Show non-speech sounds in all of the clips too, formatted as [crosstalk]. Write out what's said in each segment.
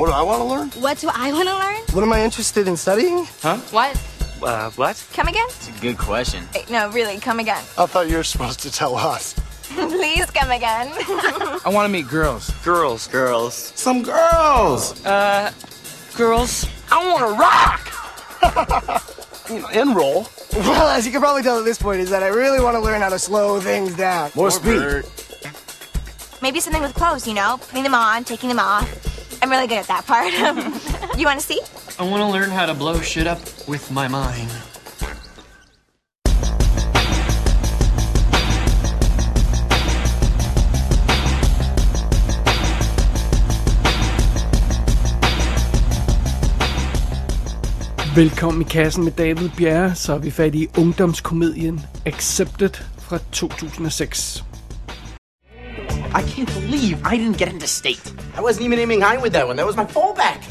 What do I want to learn? What do I want to learn? What am I interested in studying? Huh? What? Uh, what? Come again? It's a good question. Eh, No, really, come again. I thought you were supposed to tell us. [laughs] Please come again. [laughs] I want to meet girls. Girls. Girls. Some girls. Uh, girls. I want to rock. [laughs] you know, and roll. Well, as you can probably tell at this point, is that I really want to learn how to slow things down. More speed. Maybe something with clothes, you know? Putting them on, taking them off. I'm really good at that part. [laughs] you want to see? I want to learn how to blow shit up with my mind. Velkommen i kassen med David Bjerre, så er vi fat i ungdomskomedien Accepted fra 2006. I can't believe I didn't get into state. I wasn't even aiming high with that one. That was my fallback.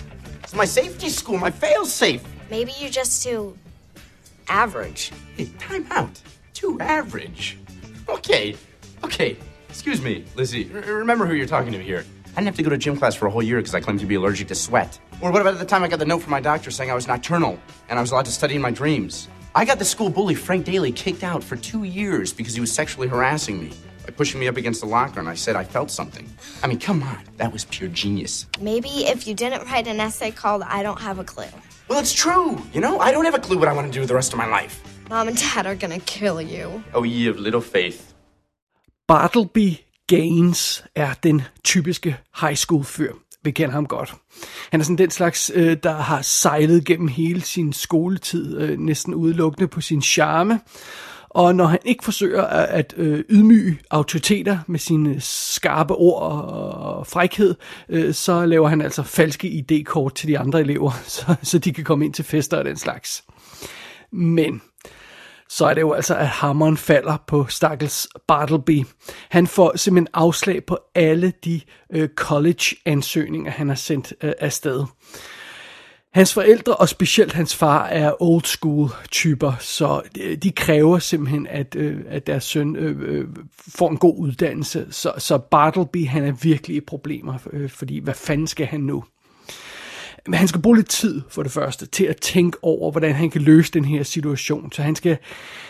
It's my safety school, my fail safe. Maybe you're just too average. Hey, time out. Too average. Okay, okay. Excuse me, Lizzie. R- remember who you're talking to here. I didn't have to go to gym class for a whole year because I claimed to be allergic to sweat. Or what about the time I got the note from my doctor saying I was nocturnal and I was allowed to study in my dreams? I got the school bully Frank Daly kicked out for two years because he was sexually harassing me by pushing me up against the locker and I said I felt something. I mean, come on. That was pure genius. Maybe if you didn't write an essay called I Don't Have a Clue. Well, it's true. You know, I don't have a clue what I want to do the rest of my life. Mom and Dad are gonna kill you. Oh, ye of little faith. Bartleby Gaines er den typiske high school fyr. Vi kender ham godt. Han er sådan den slags, øh, der har sejlet gennem hele sin skoletid, øh, næsten udelukkende på sin charme. Og når han ikke forsøger at, at øh, ydmyge autoriteter med sine skarpe ord og, og frækhed, øh, så laver han altså falske ID-kort til de andre elever, [laughs] så, så de kan komme ind til fester og den slags. Men så er det jo altså, at hammeren falder på Stakkels Bartleby. Han får simpelthen afslag på alle de øh, college-ansøgninger, han har sendt øh, afsted. Hans forældre, og specielt hans far, er old school typer, så øh, de- kræver simpelthen, at, øh, at deres søn øh, øh, får en god uddannelse. Så, så Bartleby, han er virkelig i problemer, øh, fordi hvad fanden skal han nu? Men han skal bruge lidt tid for det første til at tænke over, hvordan han kan løse den her situation. Så han skal,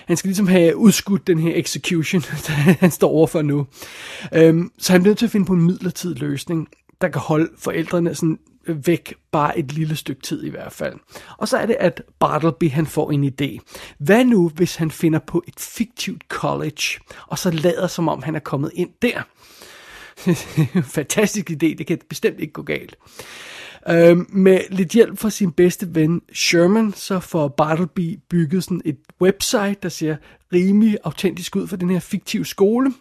han skal ligesom have udskudt den her execution, [laughs] han står overfor nu. Øhm, så han bliver nødt til at finde på en midlertidig løsning, der kan holde forældrene sådan væk bare et lille stykke tid i hvert fald. Og så er det, at Bartleby han får en idé. Hvad nu, hvis han finder på et fiktivt college, og så lader som om han er kommet ind der? [laughs] Fantastisk idé, det kan bestemt ikke gå galt. Øhm, med lidt hjælp fra sin bedste ven Sherman, så får Bartleby bygget sådan et website, der ser rimelig autentisk ud for den her fiktive skole.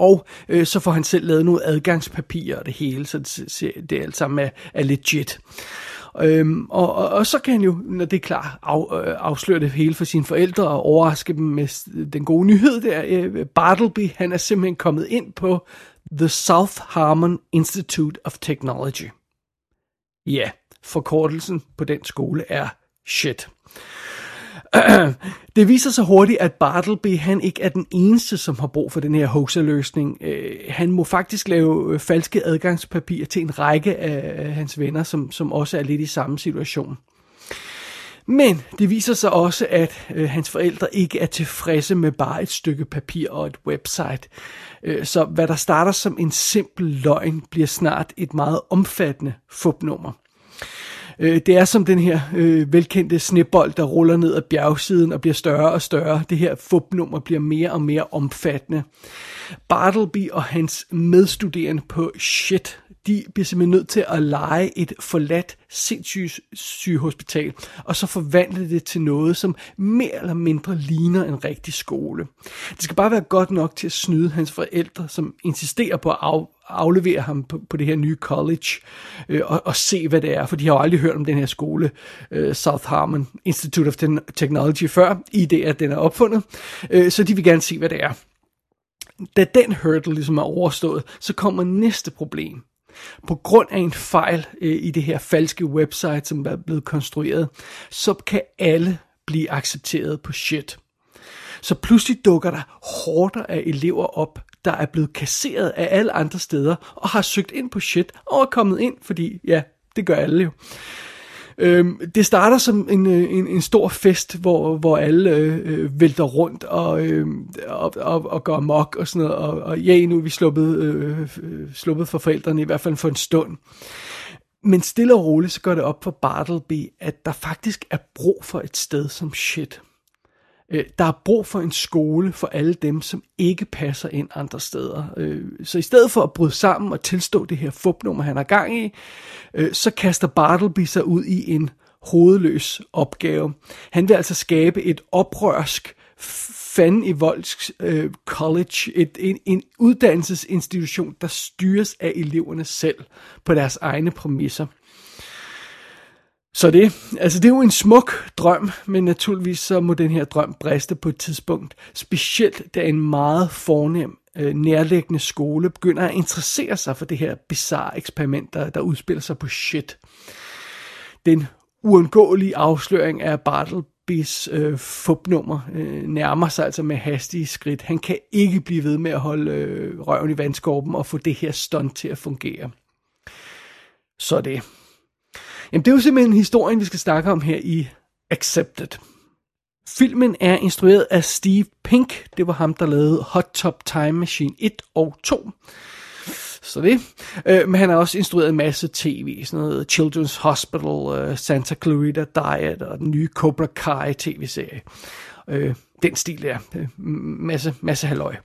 Og øh, så får han selv lavet nogle adgangspapirer og det hele, så det, det er alt sammen er, er legit. Øhm, og, og, og så kan han jo, når det er klar, af, øh, afsløre det hele for sine forældre og overraske dem med den gode nyhed der. Øh, Bartleby, han er simpelthen kommet ind på The South Harmon Institute of Technology. Ja, forkortelsen på den skole er shit. [clears throat] Det viser sig hurtigt, at Bartleby han ikke er den eneste, som har brug for den her hoaxer-løsning. Øh, han må faktisk lave øh, falske adgangspapirer til en række af hans venner, som, som også er lidt i samme situation. Men det viser sig også, at øh, hans forældre ikke er tilfredse med bare et stykke papir og et website. Øh, så hvad der starter som en simpel løgn, bliver snart et meget omfattende fupnummer. Øh, det er som den her øh, velkendte snebold, der ruller ned ad bjergsiden og bliver større og større. Det her fupnummer bliver mere og mere omfattende. Bartleby og hans medstuderende på shit, de bliver simpelthen nødt til at lege et forladt sindssygehospital, og så forvandle det til noget, som mere eller mindre ligner en rigtig skole. Det skal bare være godt nok til at snyde hans forældre, som insisterer på at af, aflevere ham på, på det her nye college øh, og, og se, hvad det er, for de har jo aldrig hørt om den her skole, øh, South Harmon Institute of Technology, før, i det, at den er opfundet, øh, så de vil gerne se, hvad det er. Da den hurdle ligesom er overstået, så kommer næste problem. På grund af en fejl øh, i det her falske website, som er blevet konstrueret, så kan alle blive accepteret på shit. Så pludselig dukker der horder af elever op, der er blevet kasseret af alle andre steder, og har søgt ind på shit, og er kommet ind, fordi ja, det gør alle jo. Øhm, det starter som en, øh, en, en stor fest, hvor, hvor alle øh, øh vælter rundt og, øh, og, og, og går mok og sådan noget. Og, og ja, nu er vi sluppet, øh, sluppet for forældrene, i hvert fald for en stund. Men stille og roligt, så går det op for Bartleby, at der faktisk er brug for et sted som shit. Øh, der er brug for en skole for alle dem, som ikke passer ind andre steder. Øh, så i stedet for at bryde sammen og tilstå det her fupnummer, han har gang i, øh, så kaster Bartleby sig ud i en hovedløs opgave. Han vil altså skabe et oprørsk fanden i Volsk øh, College, et, en, en uddannelsesinstitution, der styres af eleverne selv på deres egne præmisser. Så det, altså det er jo en smuk drøm, men naturligvis så må den her drøm briste på et tidspunkt. Specielt da en meget fornem øh, nærliggende skole begynder at interessere sig for det her bizarre eksperiment, der, der udspiller sig på shit. Den uundgåelige afsløring af Bartlebys øh, fupnummer øh, nærmer sig altså med hastige skridt. Han kan ikke blive ved med at holde øh, røven i vandskorben og få det her stunt til at fungere. Så det. Jamen, det er jo simpelthen historien, vi skal snakke om her i Accepted. Filmen er instrueret af Steve Pink. Det var ham, der lavede Hot Top Time Machine 1 og 2. Så det. Øh, men han har også instrueret en masse tv, sådan noget Children's Hospital, øh, Santa Clarita Diet og den nye Cobra Kai tv-serie. Øh, den stil der. Øh, masse, masse halløj. Øh,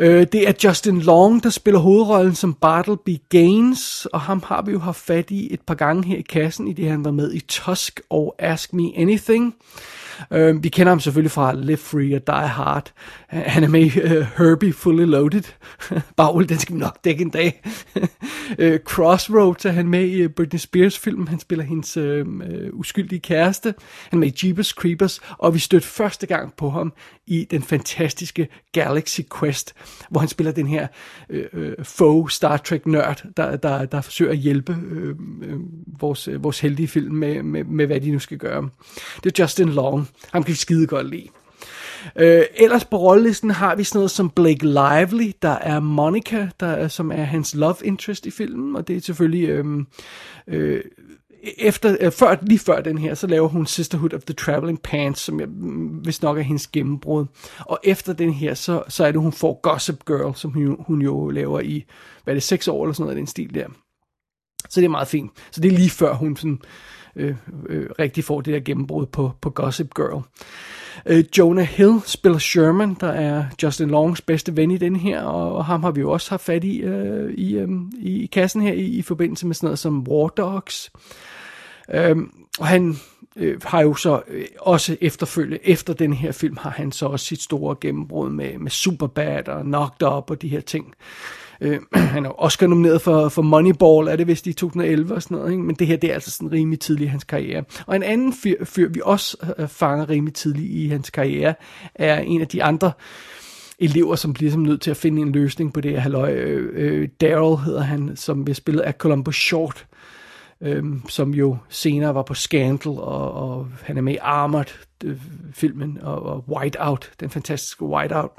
Øh, det er Justin Long, der spiller hovedrollen som Bartleby Gaines, og ham har vi jo haft fat i et par gange her i kassen, i det han var med i Tusk og Ask Me Anything. Øh, vi kender ham selvfølgelig fra Live Free og Die Hard. Han er med i uh, Herbie Fully Loaded. [laughs] Bagl, den skal vi nok dække en dag. uh, [laughs] Crossroads er han med i uh, Britney Spears film. Han spiller hendes uh, uh, uskyldige kæreste. Han er med i Jeepers Creepers. Og vi stødte første gang på ham i den fantastiske Galaxy Quest, hvor han spiller den her uh, uh, faux Star Trek-nørd, der, der, der forsøger at hjælpe uh, uh, vores, uh, vores heldige film med, med, med, hvad de nu skal gøre. Det er Justin Long. Ham kan vi skide godt lide. Øh, ellers på rollelisten har vi sådan noget som Blake Lively, der er Monica, der er, som er hans love interest i filmen, og det er selvfølgelig øh, øh, efter, øh, før, lige før den her, så laver hun Sisterhood of the Traveling Pants, som jeg, mm, hvis nok er hendes gennembrud. Og efter den her, så, så er det, hun får Gossip Girl, som hun, hun jo laver i, hvad er det, seks år eller sådan noget af den stil der. Så det er meget fint. Så det er lige før hun sådan, øh, øh, rigtig får det der gennembrud på, på Gossip Girl. Øh, Jonah Hill spiller Sherman, der er Justin Longs bedste ven i den her, og, og ham har vi jo også haft fat i øh, i, øh, i kassen her i, i forbindelse med sådan noget som War Dogs. Øh, og han øh, har jo så øh, også efterfølge, efter den her film, har han så også sit store gennembrud med, med Superbad og Knocked Up og de her ting. Øh, Øh, [clears throat] han er Oscar nomineret for, for Moneyball, er det vist i 2011 og sådan noget, ikke? men det her det er altså sådan rimelig tidligt i hans karriere. Og en anden fyr, fyr vi også øh, øh, fanger rimelig tidligt i hans karriere, er en af de andre elever, som bliver som nødt til at finde en løsning på det her halløj. Øh, øh Daryl hedder han, som bliver spillet af Columbus Short, øh, som jo senere var på Scandal, og, og han er med i Armored, øh, filmen, og, og Whiteout, den fantastiske Whiteout. [clears throat]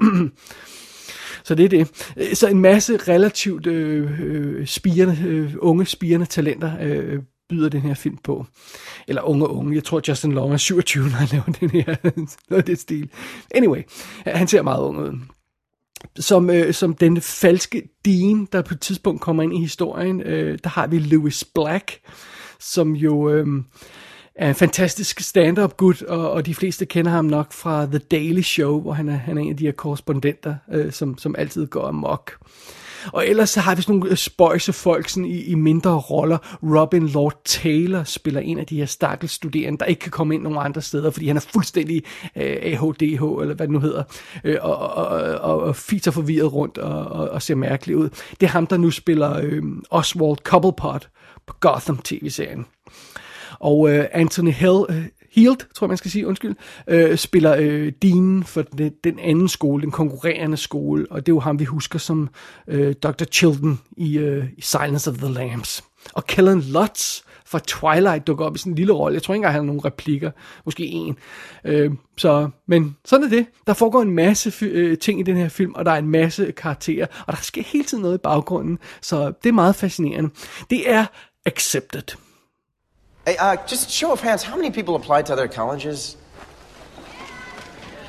Så det er det. Øh, så en masse relativt øh, øh, spirende, øh, unge spirende talenter øh, byder den her film på. Eller unge unge. Jeg tror, Justin Long er 27, når han laver [laughs] den her. noget det stil. Anyway, han ser meget ung ud. Som, øh, som den falske Dean, der på et tidspunkt kommer ind i historien, øh, der har vi Lewis Black, som jo... Øh, er en fantastisk stand-up gut, og, og de fleste kender ham nok fra The Daily Show, hvor han er, han er en af de her korrespondenter, øh, som, som altid går amok. Og ellers så har vi sådan nogle øh, spøjse folk sådan i, i mindre roller. Robin Lord Taylor spiller en af de her stakkels studerende, der ikke kan komme ind nogen andre steder, fordi han er fuldstændig øh, AHDH, eller hvad det nu hedder, øh, og, og, og, og fitter forvirret rundt og, og, og ser mærkelig ud. Det er ham, der nu spiller øh, Oswald Cobblepot på Gotham tv-serien. Og øh, Anthony Hill, øh, Hield, tror jeg man skal sige, undskyld, øh, spiller øh, Dean for den, den anden skole, den konkurrerende skole, og det er jo ham, vi husker som øh, Dr. Chilton i, øh, i Silence of the Lambs. Og Kellen Lutz fra Twilight dukker op i sådan en lille rolle. Jeg tror ikke engang, han har nogle replikker. Måske en. Øh, så, men sådan er det. Der foregår en masse øh, ting i den her film, og der er en masse karakterer, og der sker hele tiden noget i baggrunden, så det er meget fascinerende. Det er Accepted. Hey, uh, just show of hands, how many people applied to other colleges?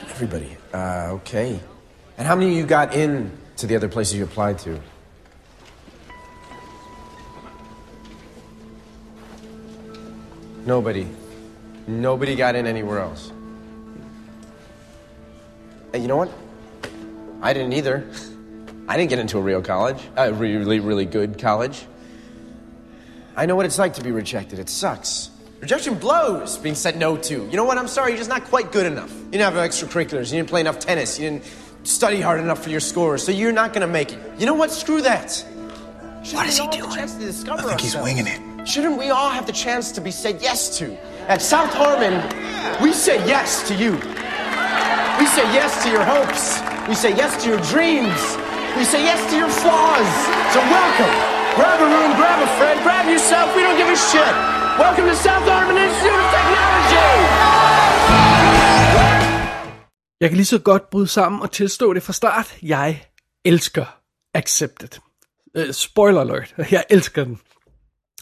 Everybody. Uh, okay. And how many of you got in to the other places you applied to? Nobody. Nobody got in anywhere else. Hey, you know what? I didn't either. [laughs] I didn't get into a real college, a really, really good college. I know what it's like to be rejected. It sucks. Rejection blows being said no to. You know what? I'm sorry, you're just not quite good enough. You didn't have extracurriculars, you didn't play enough tennis, you didn't study hard enough for your scores, so you're not gonna make it. You know what? Screw that. Shouldn't What is he doing? chance to discover I think he's winging it. Shouldn't we all have the chance to be said yes to? At South Harmon, we say yes to you. We say yes to your hopes. We say yes to your dreams. We say yes to your flaws. So welcome. Grab a room, grab a friend, grab yourself. We don't give a shit. Welcome to South Armin Institute of Technology. Jeg kan lige så godt bryde sammen og tilstå det fra start. Jeg elsker Accepted. Uh, spoiler alert. Jeg elsker den.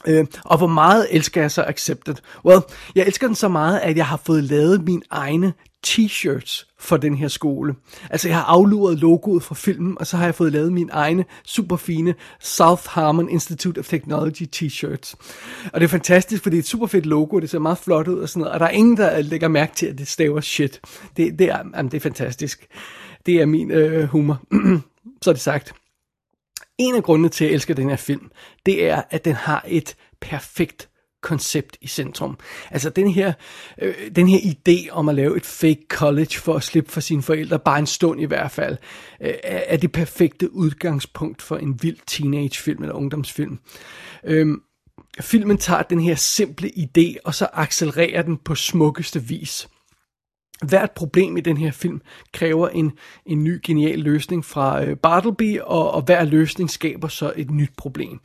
Uh, og hvor meget elsker jeg så Accepted? Well, jeg elsker den så meget, at jeg har fået lavet min egne t-shirts for den her skole. Altså, jeg har afluret logoet fra filmen, og så har jeg fået lavet mine egne super fine South Harmon Institute of Technology t-shirts. Og det er fantastisk, fordi det er et super fedt logo, det ser meget flot ud og sådan noget, og der er ingen, der lægger mærke til, at det staver shit. Det, det, er, jamen, det er fantastisk. Det er min øh, humor. [clears throat] så er det sagt. En af grundene til, at jeg elsker den her film, det er, at den har et perfekt koncept i centrum. Altså den her, øh, den her idé om at lave et fake college for at slippe for sine forældre, bare en stund i hvert fald, øh, er det perfekte udgangspunkt for en vild teenagefilm eller ungdomsfilm. Øhm, filmen tager den her simple idé, og så accelererer den på smukkeste vis. Hvert problem i den her film kræver en, en ny genial løsning fra øh, Bartleby, og, og hver løsning skaber så et nyt problem.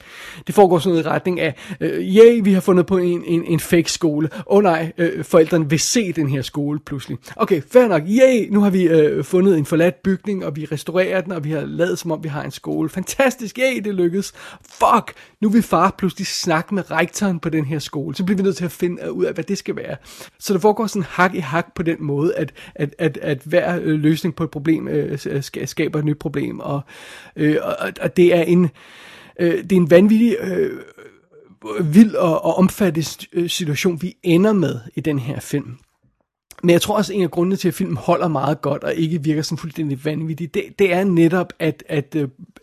Det foregår sådan noget i retning af, øh, yay, vi har fundet på en, en, en fake skole. Åh oh, nej, øh, forældrene vil se den her skole pludselig. Okay, fair nok, yay, nu har vi øh, fundet en forladt bygning, og vi restaurerer den, og vi har lavet som om vi har en skole. Fantastisk, yay, det lykkedes. Fuck, nu vil far pludselig snakke med rektoren på den her skole. Så bliver vi nødt til at finde ud af, hvad det skal være. Så det foregår sådan hak i hak på den måde, at, at, at, at hver øh, løsning på et problem øh, øh skaber et nyt problem. Og, øh, og, og det er en, øh, det er en vanvittig øh, vild og, og omfattende øh, situation, vi ender med i den her film. Men jeg tror også, at en af grundene til, at filmen holder meget godt og ikke virker som fuldstændig vanvittig, det, det er netop, at, at,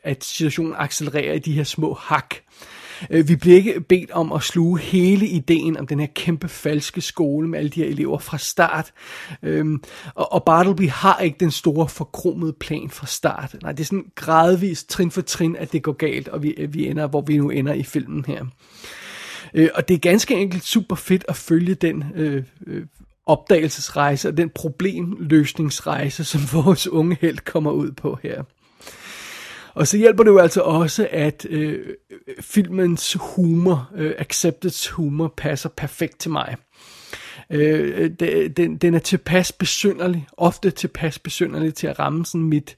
at situationen accelererer i de her små hak. Øh, Øh, vi bliver ikke bedt om at sluge hele ideen om den her kæmpe falske skole med alle de her elever fra start. Øhm, og, og Bartleby har ikke den store forkromede plan fra start. Nej, det er sådan gradvist, trin for trin, at det går galt, og vi, øh, vi ender, hvor vi nu ender i filmen her. Øh, og det er ganske enkelt super fedt at følge den øh, øh, opdagelsesrejse og den problemløsningsrejse, som [laughs] vores unge held kommer ud på her. Og så hjælper det jo altså også, at øh, filmens humor, øh, Accepteds humor, passer perfekt til mig. Øh, den, den er tilpas besynderlig, ofte tilpas besynderlig til at ramme sådan mit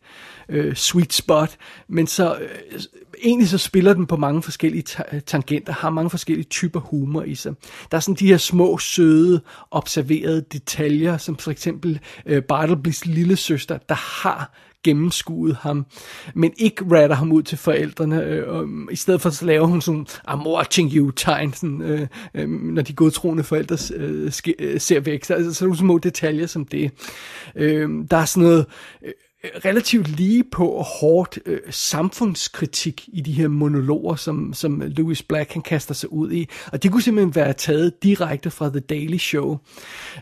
øh, sweet spot, men så øh, egentlig så spiller den på mange forskellige ta- tangenter, har mange forskellige typer humor i sig. Der er sådan de her små, søde, observerede detaljer, som for eksempel øh, Bartlebys lille søster, der har gennemskuet ham, men ikke ratter ham ud til forældrene. Øh, og, I stedet for så laver hun sådan, I'm watching you tegn, sådan, øh, øh, når de godtroende forældre øh, sk- øh, ser væk. Så, altså, så er nogle små detaljer som det. Øh, der er sådan noget øh, relativt lige på og hårdt øh, samfundskritik i de her monologer, som, som Louis Black han kaster sig ud i. Og det kunne simpelthen være taget direkte fra The Daily Show.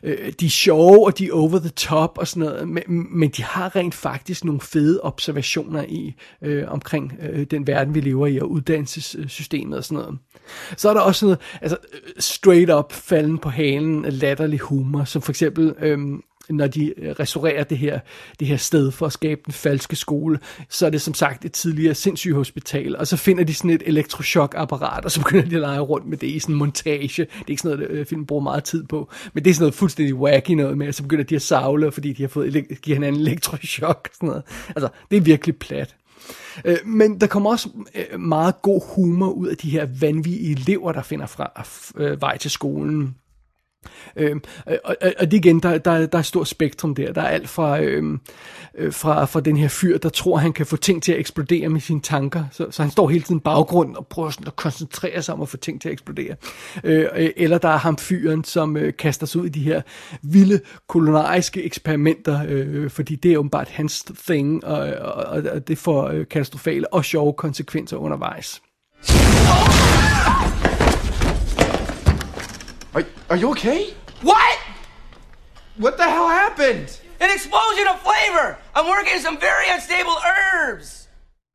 Øh, de er sjove, og de er over the top og sådan noget, men, men de har rent faktisk nogle fede observationer i øh, omkring øh, den verden, vi lever i, og uddannelsessystemet og sådan noget. Så er der også noget, altså øh, straight up falden på halen, latterlig humor, som for eksempel... Øh, når de øh, restaurerer det her, det her sted for at skabe den falske skole, så er det som sagt et tidligere sindssygehospital, og så finder de sådan et elektrochokapparat, og så begynder de at lege rundt med det i sådan en montage. Det er ikke sådan noget, øh, filmen bruger meget tid på, men det er sådan noget fuldstændig wacky noget med, og så begynder de at savle, fordi de har fået ele- give hinanden elektrochok og sådan noget. Altså, det er virkelig plat. Øh, men der kommer også meget god humor ud af de her vanvittige elever, der finder fra øh, vej til skolen. Øh, og, og det igen, der, der, der er et stort spektrum der. Der er alt fra, øhm, øh, fra, fra den her fyr, der tror, han kan få ting til at eksplodere med sine tanker. Så, så han står hele tiden baggrund og prøver sådan at koncentrere sig om at få ting til at eksplodere. Øh, eller der er ham fyren, som øh, kaster sig ud i de her vilde kolonariske eksperimenter, øh, fordi det er åbenbart hans thing, og, og, og det får øh, katastrofale og sjove konsekvenser undervejs. Are, are you okay? What? What the hell happened? An explosion of flavor! I'm working some very unstable herbs!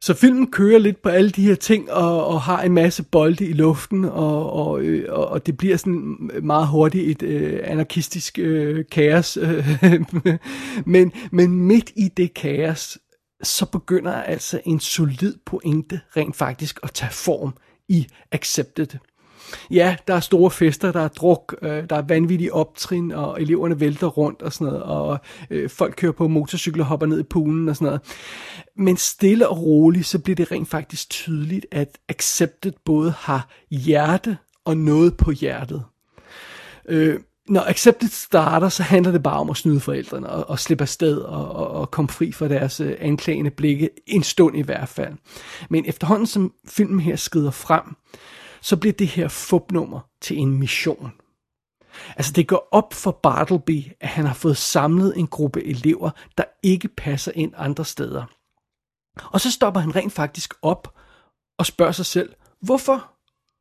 Så filmen kører lidt på alle de her ting, og, og har en masse bolde i luften, og, og, øh, og det bliver sådan meget hurtigt et øh, anarkistisk øh, kaos. [laughs] men, men midt i det kaos, så begynder altså en solid pointe rent faktisk at tage form i Accepted. Ja, der er store fester, der er druk, øh, der er vanvittige optrin, og eleverne vælter rundt og sådan noget, og øh, folk kører på motorcykler og hopper ned i poolen og sådan noget. Men stille og roligt, så bliver det rent faktisk tydeligt, at Accepted både har hjerte og noget på hjertet. Øh, når Accepted starter, så handler det bare om at snyde forældrene og, og slippe afsted og, og, og komme fri fra deres øh, anklagende blikke, en stund i hvert fald. Men efterhånden som filmen her skrider frem, så bliver det her fupnummer til en mission. Altså det går op for Bartleby, at han har fået samlet en gruppe elever, der ikke passer ind andre steder. Og så stopper han rent faktisk op og spørger sig selv, hvorfor?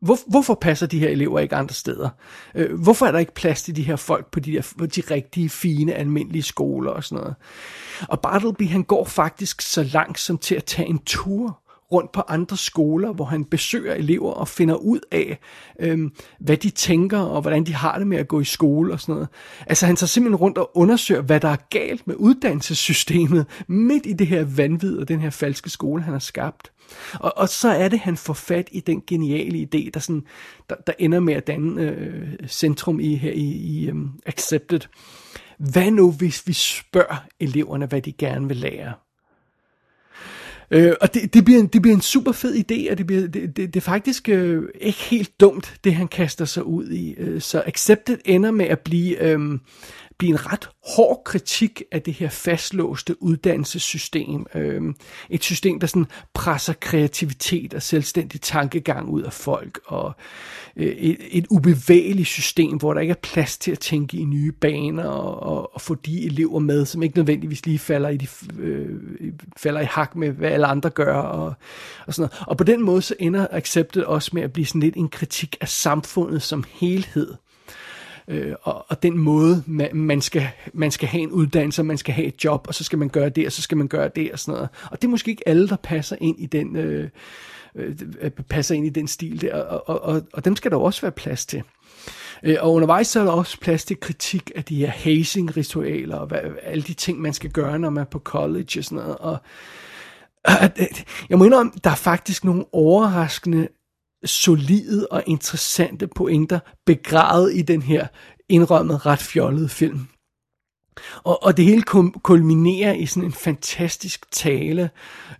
Hvor, hvorfor passer de her elever ikke andre steder? Øh, hvorfor er der ikke plads til de her folk på de, der, på de rigtige, fine, almindelige skoler og sådan noget? Og Bartleby han går faktisk så langt som til at tage en tur rundt på andre skoler, hvor han besøger elever og finder ud af, øh, hvad de tænker og hvordan de har det med at gå i skole og sådan noget. Altså han tager simpelthen rundt og undersøger, hvad der er galt med uddannelsessystemet [laughs] midt i det her vanvid og den her falske skole, han har skabt. Og, og så er det, han får fat i den geniale idé, der, sådan, der, der ender med at danne øh, centrum i her i, i um, Accepted. Hvad nu, hvis vi spørger eleverne, hvad de gerne vil lære? Øh, og det, det, bliver en, det bliver en super fed idé, og det, bliver, det, det, det er faktisk øh, ikke helt dumt, det han kaster sig ud i. Øh, så Accepted ender med at blive, øh, blive en ret hård kritik af det her fastlåste uddannelsessystem. Øh, et system, der sådan presser kreativitet og selvstændig tankegang ud af folk, og øh, et, et ubevægeligt system, hvor der ikke er plads til at tænke i nye baner, og, og, og få de elever med, som ikke nødvendigvis lige falder i, de, øh, falder i hak med, hvad alle andre gør, og, og sådan noget. Og på den måde så ender Accepted også med at blive sådan lidt en kritik af samfundet som helhed øh, og, og den måde, man, man, skal, man skal have en uddannelse, man skal have et job, og så skal man gøre det, og så skal man gøre det, og sådan noget. Og det er måske ikke alle, der passer ind i den, øh, øh, passer ind i den stil der, og, og, og, og dem skal der også være plads til. Øh, og undervejs så er der også plads til kritik af de her hazing-ritualer, og hvad, alle de ting, man skal gøre, når man er på college og sådan noget. Og, jeg må indrømme, der er faktisk nogle overraskende solide og interessante pointer begravet i den her indrømmet ret fjollede film. Og, og det hele kulminerer i sådan en fantastisk tale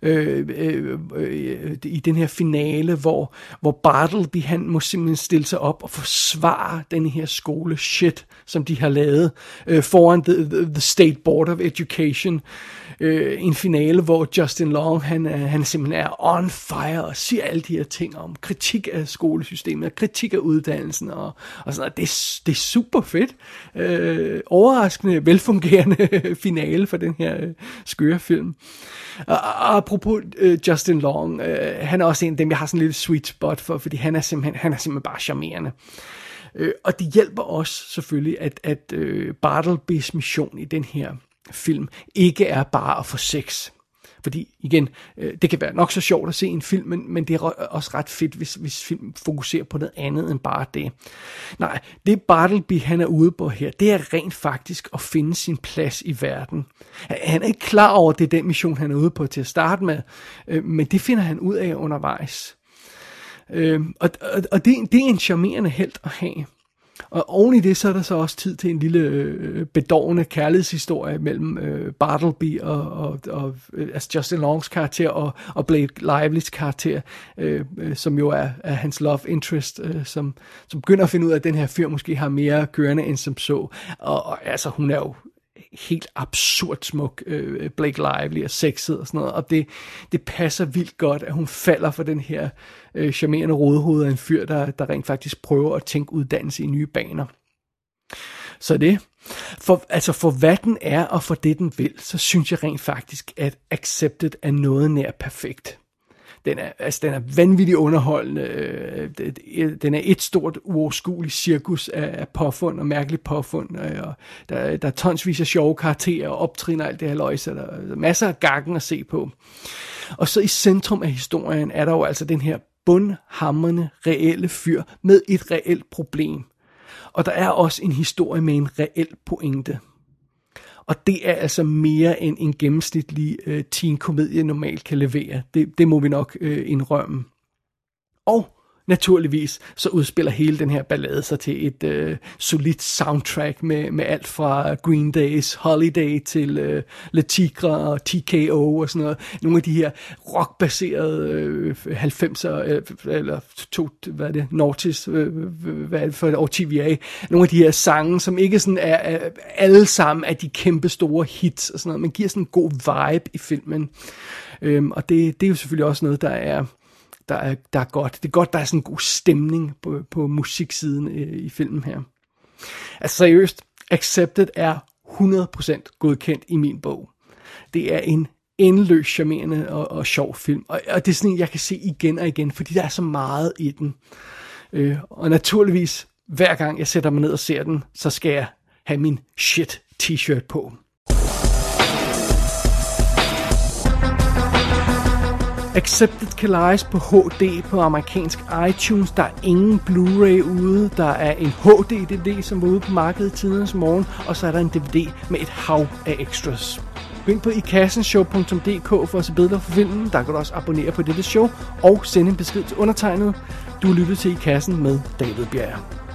øh, øh, øh, i den her finale, hvor, hvor Bartleby han må simpelthen stille sig op og forsvare den her skole shit, som de har lavet øh, foran the, the, the State Board of Education øh, en finale, hvor Justin Long, han, øh, han simpelthen er on fire og siger alle de her ting om kritik af skolesystemet, kritik af uddannelsen og, og sådan noget. Det, det er super fedt. Øh, overraskende, velfungerende [laughs] finale for den her øh, skøre film. Og, og apropos øh, Justin Long, øh, han er også en af dem, jeg har sådan en lille sweet spot for, fordi han er simpelthen, han er simpelthen bare charmerende. Øh, og det hjælper også selvfølgelig, at, at øh, Bartlebys mission i den her film ikke er bare at få sex. Fordi igen, øh, det kan være nok så sjovt at se en film, men, men det er også ret fedt, hvis, hvis film fokuserer på noget andet end bare det. Nej, det Bartleby han er ude på her, det er rent faktisk at finde sin plads i verden. Han er ikke klar over, at det er den mission, han er ude på til at starte med, øh, men det finder han ud af undervejs. Øh, og og, og det, det er en charmerende held at have. Og oven i det, så er der så også tid til en lille øh, øh, bedårende kærlighedshistorie mellem øh, Bartleby og, og, og øh, altså Justin Longs karakter og, og Blake Lively's karakter, øh, øh, som jo er, er hans love interest, øh, som, som begynder at finde ud af, at den her fyr måske har mere kørende end som så. Og, og altså, hun er jo helt absurd smuk, øh, Blake Lively og sexet og sådan noget, og det, det passer vildt godt, at hun falder for den her øh, charmerende rådhoved af en fyr, der, der rent faktisk prøver at tænke uddannelse i nye baner. Så det, for, altså for hvad den er og for det den vil, så synes jeg rent faktisk, at Accepted er noget nær perfekt. Den er, altså, den er vanvittigt underholdende. Øh, øh, den er et stort uoverskueligt cirkus af, påfund og mærkeligt påfund. Øh, og der, der er tonsvis af sjove karakterer og optrin og alt det her løg, så der er masser af gakken at se på. Og så i centrum af historien er der jo altså den her bundhammerne reelle fyr med et reelt problem. Og der er også en historie med en reel pointe. Og det er altså mere end en gennemsnitlig øh, teen-komedie normalt kan levere. Det, det må vi nok øh, indrømme. Og naturligvis så udspiller hele den her ballade sig til et øh, solidt soundtrack med, med alt fra Green Days Holiday til øh, Le Tigre og TKO og sådan noget. Nogle af de her rockbaserede øh, 90'er, øh, eller to, hvad er det, Nortis, øh, øh hvad er det for et år TVA. Nogle af de her sange, som ikke sådan er, er alle sammen er de kæmpe store hits og sådan noget, men giver sådan en god vibe i filmen. Øhm, og det, det er jo selvfølgelig også noget, der er der er, der er godt. Det er godt, der er sådan en god stemning på, på musiksiden i, i filmen her. Altså seriøst, Accepted er 100% godkendt i min bog. Det er en endeløs charmerende og, og sjov film. Og, og det er sådan en, jeg kan se igen og igen, fordi der er så meget i den. Øh, og naturligvis, hver gang jeg sætter mig ned og ser den, så skal jeg have min shit t-shirt på. Accepted kan lejes på HD på amerikansk iTunes. Der er ingen Blu-ray ude. Der er en HD-DVD, som var ude på markedet tidens morgen. Og så er der en DVD med et hav af extras. Gå ind på ikassenshow.dk for at se billeder for filmen. Der kan du også abonnere på dette show og sende en besked til undertegnet. Du lytter til I Kassen med David Bjerg.